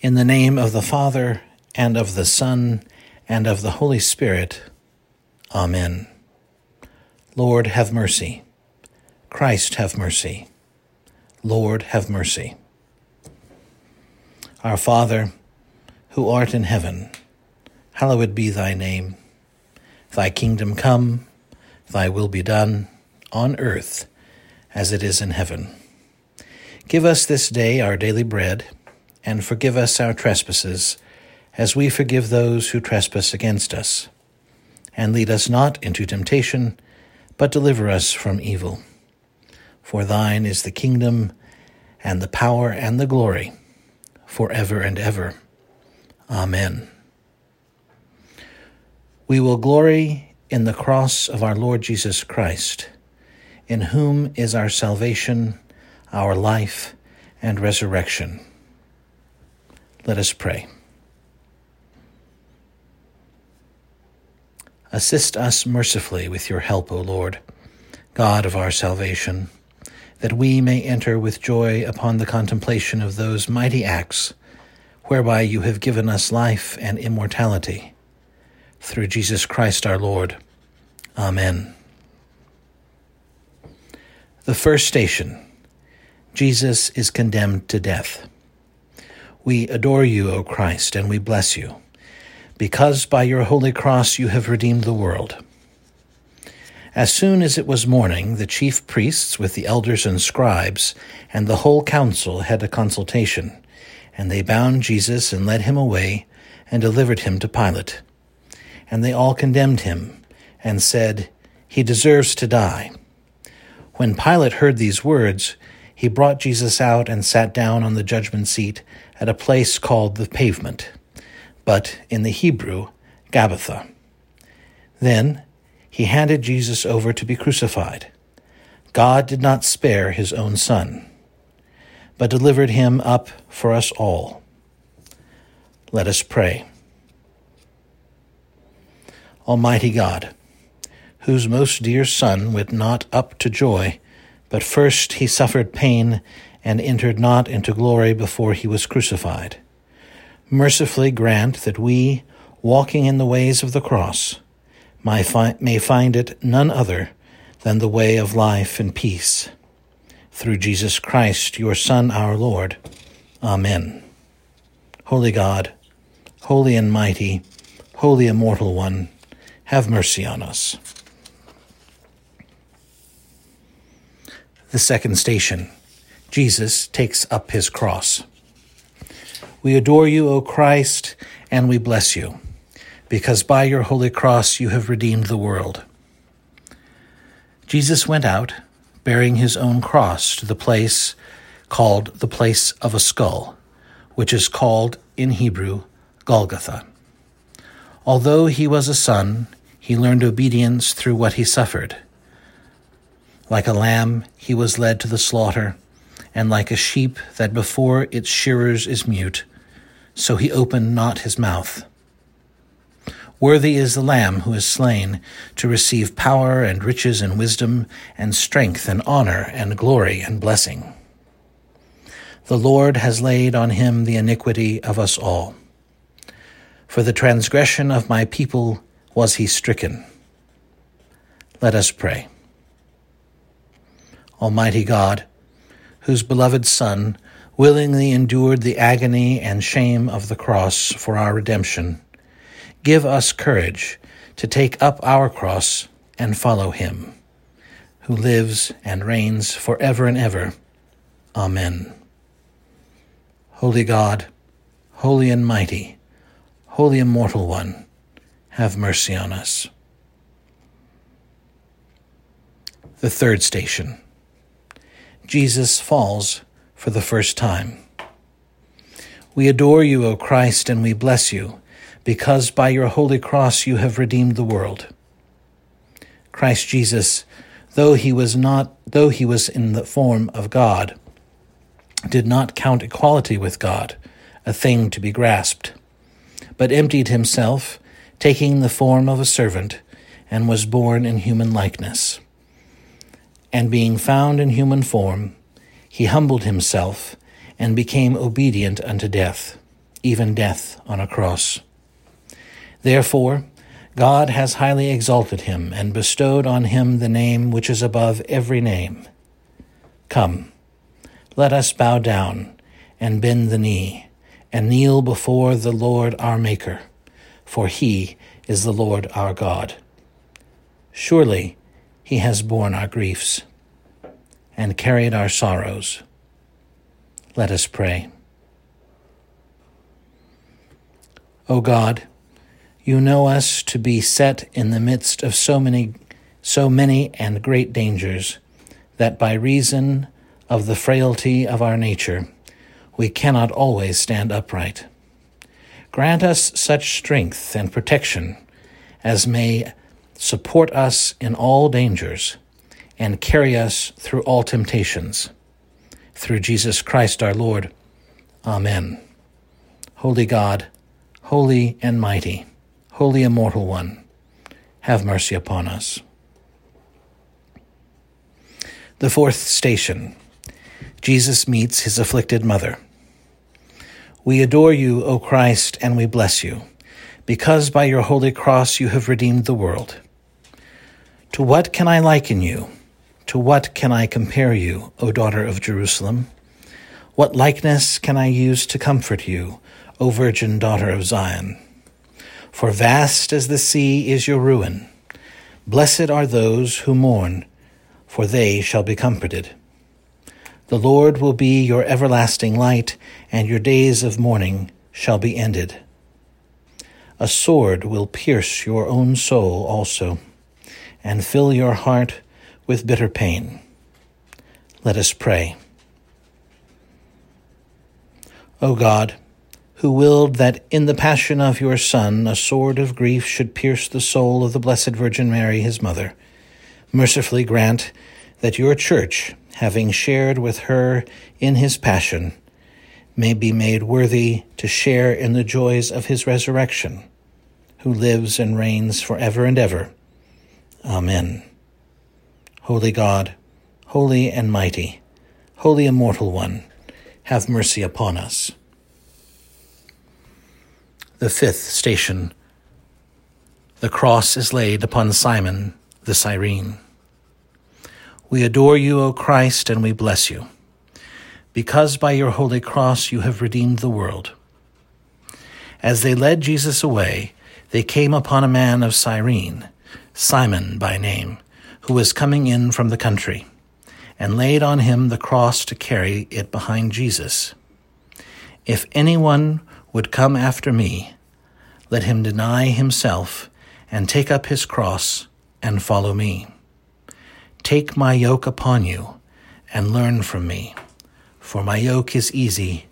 In the name of the Father, and of the Son, and of the Holy Spirit. Amen. Lord, have mercy. Christ, have mercy. Lord, have mercy. Our Father, who art in heaven, hallowed be thy name. Thy kingdom come, thy will be done, on earth as it is in heaven. Give us this day our daily bread, and forgive us our trespasses, as we forgive those who trespass against us. And lead us not into temptation, but deliver us from evil. For thine is the kingdom, and the power, and the glory, for ever and ever. Amen. We will glory in the cross of our Lord Jesus Christ, in whom is our salvation, our life, and resurrection. Let us pray. Assist us mercifully with your help, O Lord, God of our salvation, that we may enter with joy upon the contemplation of those mighty acts whereby you have given us life and immortality. Through Jesus Christ our Lord. Amen. The first station Jesus is condemned to death. We adore you, O Christ, and we bless you, because by your holy cross you have redeemed the world. As soon as it was morning, the chief priests with the elders and scribes and the whole council had a consultation, and they bound Jesus and led him away and delivered him to Pilate. And they all condemned him and said, He deserves to die. When Pilate heard these words, he brought Jesus out and sat down on the judgment seat at a place called the pavement, but in the Hebrew, Gabbatha. Then he handed Jesus over to be crucified. God did not spare his own son, but delivered him up for us all. Let us pray. Almighty God, whose most dear Son went not up to joy, but first he suffered pain and entered not into glory before he was crucified. Mercifully grant that we, walking in the ways of the cross, may find it none other than the way of life and peace. Through Jesus Christ, your Son, our Lord. Amen. Holy God, holy and mighty, holy immortal one, have mercy on us. The second station Jesus takes up his cross. We adore you, O Christ, and we bless you, because by your holy cross you have redeemed the world. Jesus went out, bearing his own cross, to the place called the place of a skull, which is called in Hebrew Golgotha. Although he was a son, he learned obedience through what he suffered. Like a lamb, he was led to the slaughter, and like a sheep that before its shearers is mute, so he opened not his mouth. Worthy is the Lamb who is slain to receive power and riches and wisdom and strength and honor and glory and blessing. The Lord has laid on him the iniquity of us all. For the transgression of my people was he stricken. Let us pray. Almighty God, whose beloved Son willingly endured the agony and shame of the cross for our redemption, give us courage to take up our cross and follow him, who lives and reigns for ever and ever. Amen. Holy God, holy and mighty, holy immortal one, have mercy on us. The third station. Jesus falls for the first time. We adore you, O Christ, and we bless you, because by your holy cross you have redeemed the world. Christ Jesus, though he was not though he was in the form of God, did not count equality with God a thing to be grasped, but emptied himself, taking the form of a servant, and was born in human likeness and being found in human form, he humbled himself and became obedient unto death, even death on a cross. Therefore, God has highly exalted him and bestowed on him the name which is above every name. Come, let us bow down and bend the knee and kneel before the Lord our Maker, for he is the Lord our God. Surely he has borne our griefs and carried our sorrows. Let us pray. O God, you know us to be set in the midst of so many, so many and great dangers, that by reason of the frailty of our nature, we cannot always stand upright. Grant us such strength and protection as may support us in all dangers and carry us through all temptations. Through Jesus Christ our Lord. Amen. Holy God, holy and mighty, Holy Immortal One, have mercy upon us. The fourth station Jesus meets his afflicted mother. We adore you, O Christ, and we bless you, because by your holy cross you have redeemed the world. To what can I liken you? To what can I compare you, O daughter of Jerusalem? What likeness can I use to comfort you, O virgin daughter of Zion? For vast as the sea is your ruin. Blessed are those who mourn, for they shall be comforted. The Lord will be your everlasting light, and your days of mourning shall be ended. A sword will pierce your own soul also, and fill your heart with bitter pain. Let us pray. O God, who willed that in the passion of your Son a sword of grief should pierce the soul of the Blessed Virgin Mary, his mother, mercifully grant that your Church, having shared with her in his passion, may be made worthy to share in the joys of his resurrection, who lives and reigns for ever and ever. Amen. Holy God, holy and mighty, holy immortal one, have mercy upon us. The fifth station. The cross is laid upon Simon the Cyrene. We adore you, O Christ, and we bless you, because by your holy cross you have redeemed the world. As they led Jesus away, they came upon a man of Cyrene, Simon by name, who was coming in from the country, and laid on him the cross to carry it behind Jesus. If anyone would come after me, let him deny himself and take up his cross and follow me. Take my yoke upon you and learn from me, for my yoke is easy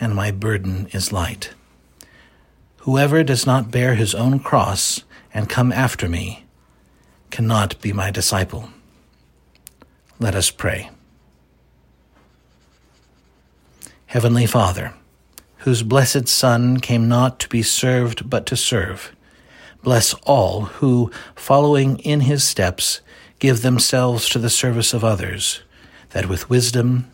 and my burden is light. Whoever does not bear his own cross and come after me cannot be my disciple. Let us pray. Heavenly Father, whose blessed Son came not to be served but to serve. Bless all who, following in his steps, give themselves to the service of others, that with wisdom,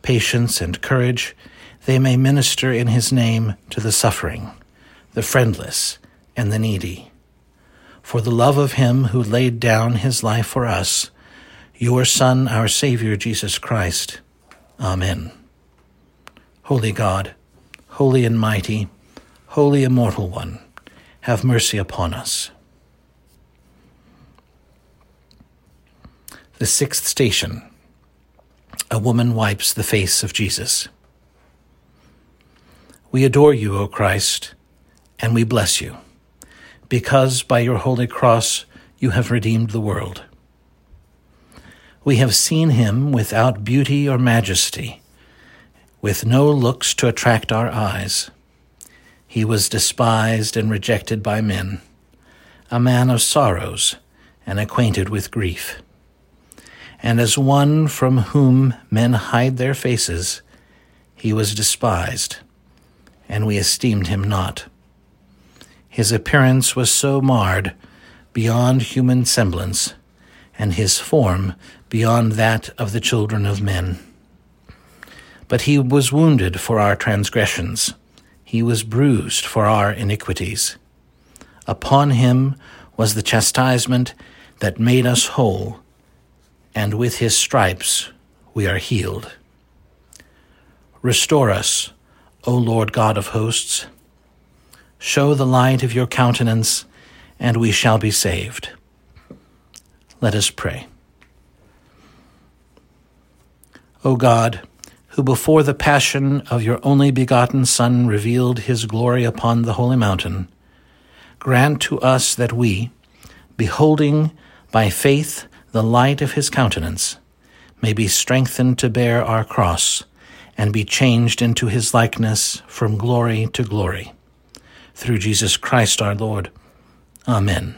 patience, and courage they may minister in his name to the suffering, the friendless, and the needy. For the love of him who laid down his life for us, your Son, our Savior, Jesus Christ. Amen. Holy God, holy and mighty, holy immortal one, have mercy upon us. The sixth station A woman wipes the face of Jesus. We adore you, O Christ, and we bless you, because by your holy cross you have redeemed the world. We have seen him without beauty or majesty with no looks to attract our eyes. He was despised and rejected by men, a man of sorrows and acquainted with grief. And as one from whom men hide their faces, he was despised, and we esteemed him not. His appearance was so marred beyond human semblance, and his form beyond that of the children of men. But he was wounded for our transgressions, he was bruised for our iniquities. Upon him was the chastisement that made us whole, and with his stripes we are healed. Restore us, O Lord God of hosts. Show the light of your countenance, and we shall be saved. Let us pray. O God, who before the passion of your only begotten Son revealed his glory upon the holy mountain, grant to us that we, beholding by faith the light of his countenance, may be strengthened to bear our cross and be changed into his likeness from glory to glory. Through Jesus Christ our Lord. Amen.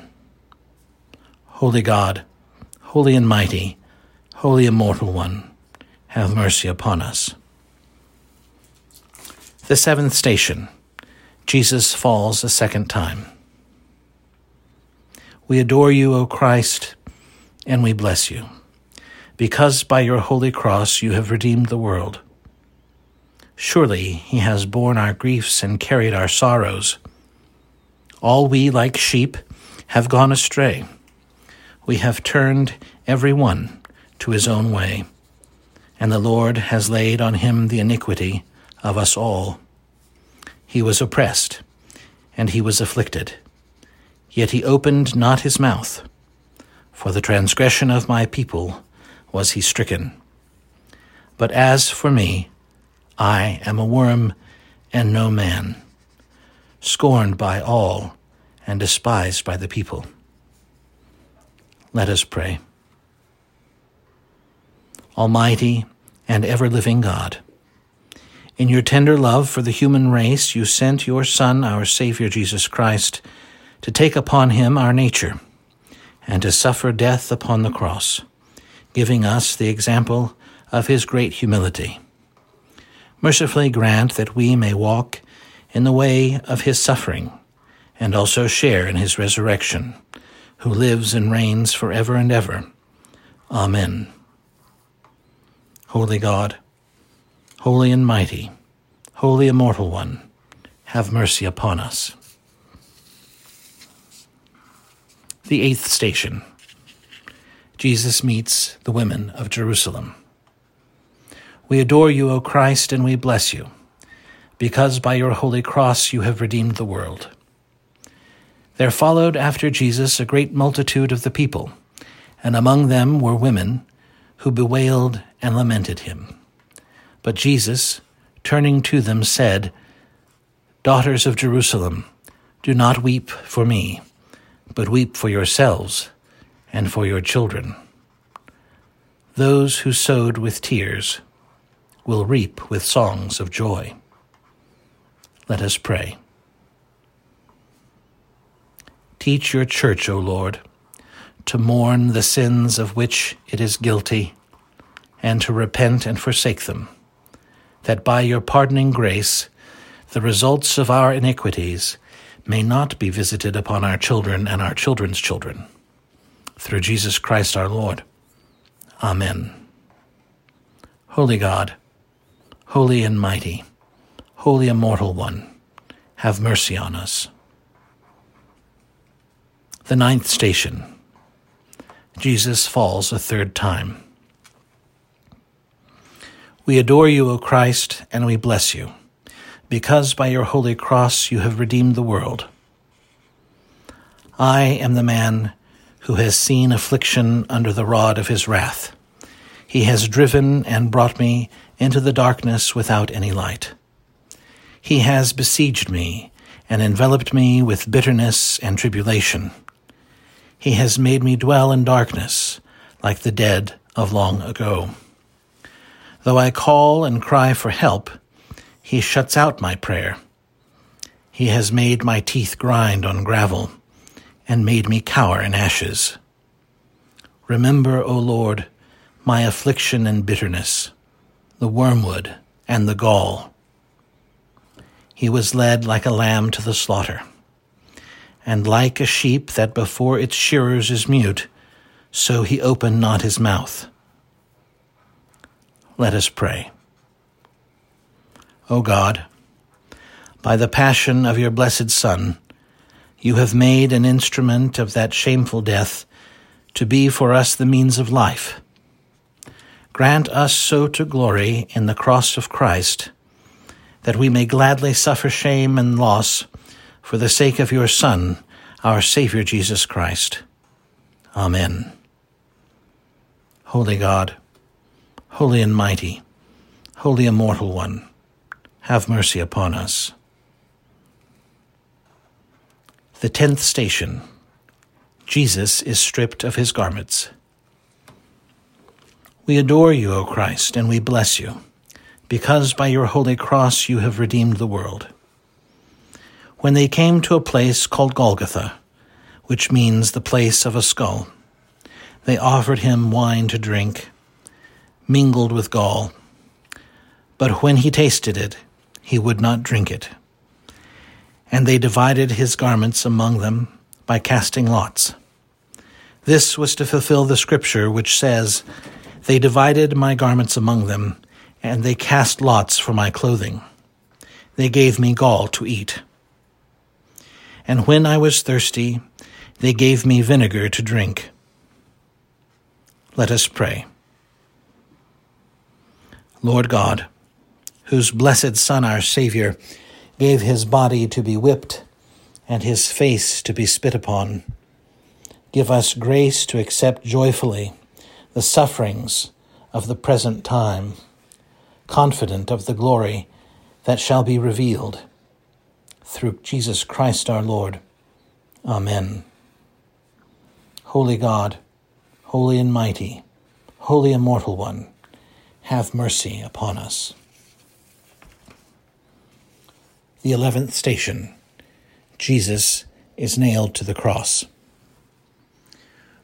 Holy God, holy and mighty, holy immortal one, have mercy upon us. The seventh station Jesus falls a second time. We adore you, O Christ, and we bless you, because by your holy cross you have redeemed the world. Surely he has borne our griefs and carried our sorrows. All we, like sheep, have gone astray. We have turned every one to his own way, and the Lord has laid on him the iniquity of us all. He was oppressed, and he was afflicted, yet he opened not his mouth. For the transgression of my people was he stricken. But as for me, I am a worm and no man, scorned by all and despised by the people. Let us pray. Almighty and ever living God, in your tender love for the human race, you sent your Son, our Savior Jesus Christ, to take upon him our nature and to suffer death upon the cross, giving us the example of his great humility mercifully grant that we may walk in the way of his suffering and also share in his resurrection, who lives and reigns for ever and ever. Amen. Holy God, holy and mighty, holy immortal one, have mercy upon us. The eighth station Jesus meets the women of Jerusalem. We adore you, O Christ, and we bless you, because by your holy cross you have redeemed the world. There followed after Jesus a great multitude of the people, and among them were women who bewailed and lamented him. But Jesus, turning to them, said, Daughters of Jerusalem, do not weep for me, but weep for yourselves and for your children. Those who sowed with tears will reap with songs of joy. Let us pray. Teach your church, O Lord, to mourn the sins of which it is guilty, and to repent and forsake them, that by your pardoning grace the results of our iniquities may not be visited upon our children and our children's children. Through Jesus Christ our Lord. Amen. Holy God, Holy and mighty, holy immortal one, have mercy on us. The ninth station Jesus falls a third time. We adore you, O Christ, and we bless you, because by your holy cross you have redeemed the world. I am the man who has seen affliction under the rod of his wrath. He has driven and brought me into the darkness without any light. He has besieged me and enveloped me with bitterness and tribulation. He has made me dwell in darkness like the dead of long ago. Though I call and cry for help, he shuts out my prayer. He has made my teeth grind on gravel and made me cower in ashes. Remember, O Lord, my affliction and bitterness the wormwood, and the gall. He was led like a lamb to the slaughter. And like a sheep that before its shearers is mute, so he opened not his mouth. Let us pray. O God, by the passion of your blessed Son, you have made an instrument of that shameful death to be for us the means of life. Grant us so to glory in the cross of Christ that we may gladly suffer shame and loss for the sake of your Son, our Savior Jesus Christ. Amen. Holy God, holy and mighty, holy immortal one, have mercy upon us. The tenth station Jesus is stripped of his garments. We adore you, O Christ, and we bless you, because by your holy cross you have redeemed the world. When they came to a place called Golgotha, which means the place of a skull, they offered him wine to drink, mingled with gall. But when he tasted it, he would not drink it. And they divided his garments among them by casting lots. This was to fulfill the scripture which says, They divided my garments among them, and they cast lots for my clothing. They gave me gall to eat. And when I was thirsty, they gave me vinegar to drink. Let us pray. Lord God, whose blessed Son, our Savior, gave his body to be whipped and his face to be spit upon, give us grace to accept joyfully the sufferings of the present time, confident of the glory that shall be revealed through Jesus Christ our Lord. Amen. Holy God, holy and mighty, holy immortal one, have mercy upon us. The eleventh station Jesus is nailed to the cross.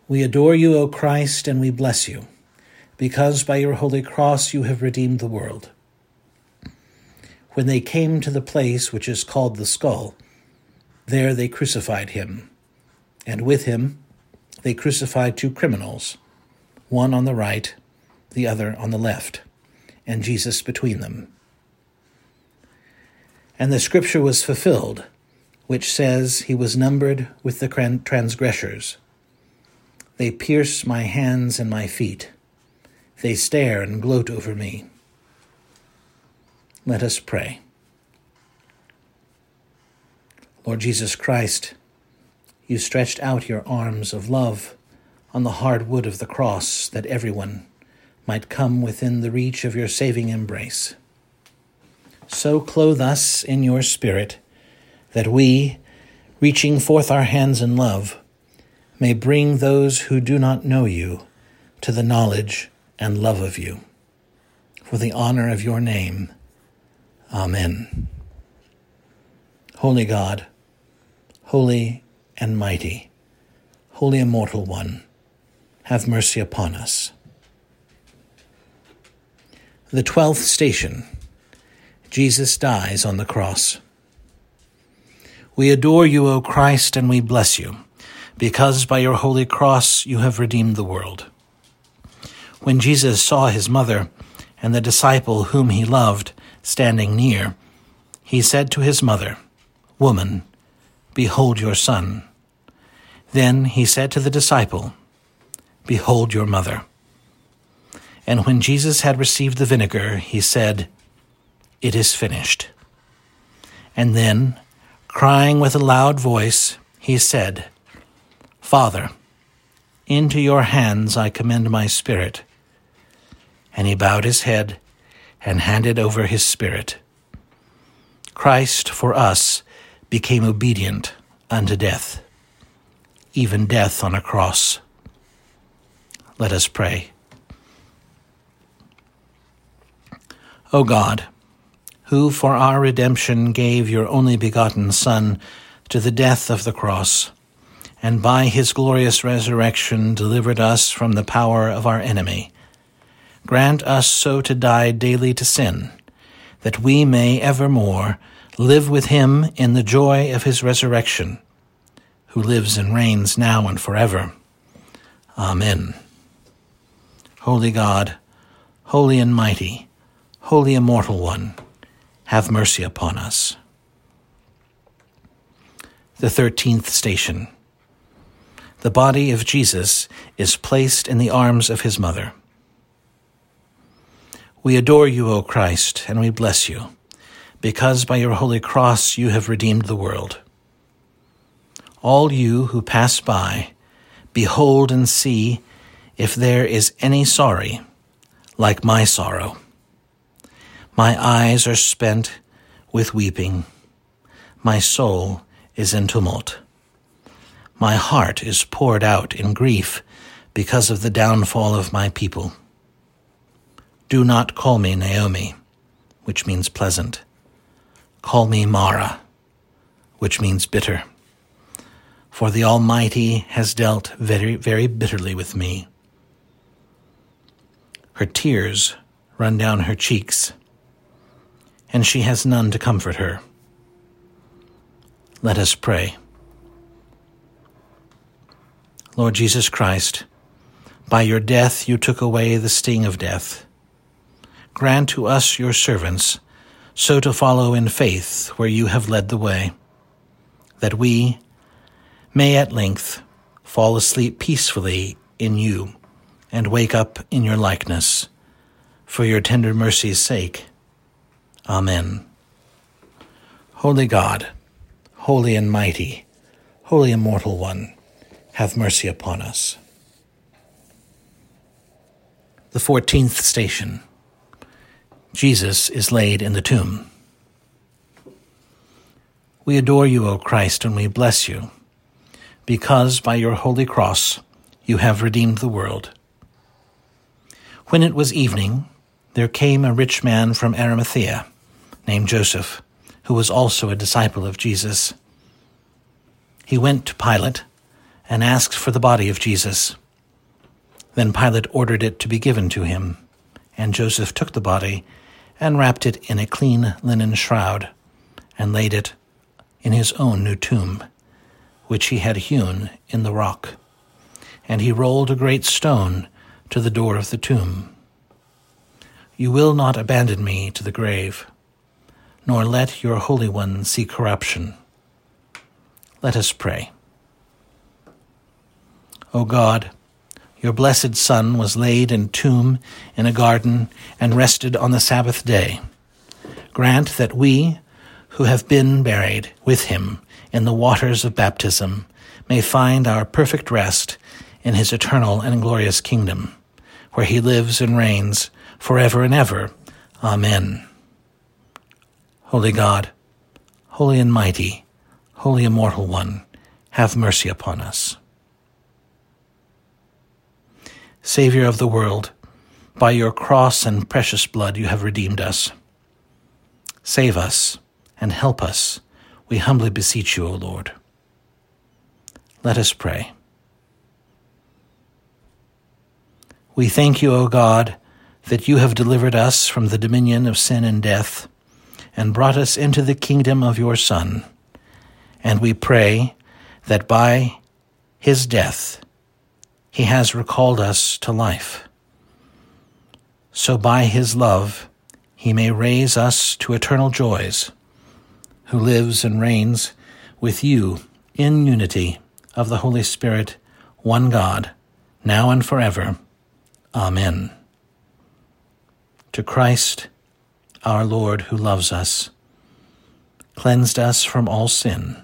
We adore you, O Christ, and we bless you, because by your holy cross you have redeemed the world. When they came to the place which is called the skull, there they crucified him, and with him they crucified two criminals, one on the right, the other on the left, and Jesus between them. And the scripture was fulfilled, which says, He was numbered with the transgressors. They pierce my hands and my feet. They stare and gloat over me. Let us pray. Lord Jesus Christ, you stretched out your arms of love on the hard wood of the cross that everyone might come within the reach of your saving embrace. So clothe us in your Spirit that we, reaching forth our hands in love, may bring those who do not know you to the knowledge and love of you. For the honor of your name. Amen. Holy God, holy and mighty, holy immortal one, have mercy upon us. The twelfth station Jesus dies on the cross. We adore you, O Christ, and we bless you because by your holy cross you have redeemed the world. When Jesus saw his mother and the disciple whom he loved standing near, he said to his mother, Woman, behold your son. Then he said to the disciple, Behold your mother. And when Jesus had received the vinegar, he said, It is finished. And then, crying with a loud voice, he said, Father, into your hands I commend my spirit. And he bowed his head and handed over his spirit. Christ, for us, became obedient unto death, even death on a cross. Let us pray. O God, who for our redemption gave your only begotten Son to the death of the cross, and by his glorious resurrection delivered us from the power of our enemy. Grant us so to die daily to sin, that we may evermore live with him in the joy of his resurrection, who lives and reigns now and forever. Amen. Holy God, holy and mighty, holy immortal one, have mercy upon us. The thirteenth station. The body of Jesus is placed in the arms of his mother. We adore you, O Christ, and we bless you, because by your holy cross you have redeemed the world. All you who pass by, behold and see if there is any sorry like my sorrow. My eyes are spent with weeping. My soul is in tumult. My heart is poured out in grief because of the downfall of my people. Do not call me Naomi, which means pleasant. Call me Mara, which means bitter. For the Almighty has dealt very, very bitterly with me. Her tears run down her cheeks, and she has none to comfort her. Let us pray. Lord Jesus Christ, by your death you took away the sting of death. Grant to us, your servants, so to follow in faith where you have led the way, that we may at length fall asleep peacefully in you and wake up in your likeness, for your tender mercy's sake. Amen. Holy God, holy and mighty, holy immortal one, have mercy upon us. The fourteenth station Jesus is laid in the tomb. We adore you, O Christ, and we bless you, because by your holy cross you have redeemed the world. When it was evening, there came a rich man from Arimathea, named Joseph, who was also a disciple of Jesus. He went to Pilate and asked for the body of Jesus. Then Pilate ordered it to be given to him, and Joseph took the body and wrapped it in a clean linen shroud and laid it in his own new tomb, which he had hewn in the rock. And he rolled a great stone to the door of the tomb. You will not abandon me to the grave, nor let your Holy One see corruption. Let us pray. O God, your blessed Son was laid in tomb in a garden and rested on the Sabbath day. Grant that we, who have been buried with him in the waters of baptism, may find our perfect rest in his eternal and glorious kingdom, where he lives and reigns forever and ever. Amen. Holy God, holy and mighty, holy immortal one, have mercy upon us. Savior of the world, by your cross and precious blood you have redeemed us. Save us and help us, we humbly beseech you, O Lord. Let us pray. We thank you, O God, that you have delivered us from the dominion of sin and death, and brought us into the kingdom of your Son. And we pray that by his death he has recalled us to life. So by his love he may raise us to eternal joys, who lives and reigns with you in unity of the Holy Spirit, one God, now and forever. Amen. To Christ, our Lord, who loves us, cleansed us from all sin,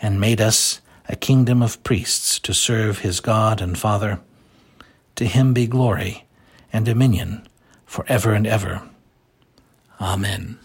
and made us a kingdom of priests to serve his God and Father, to him be glory and dominion for ever and ever. Amen.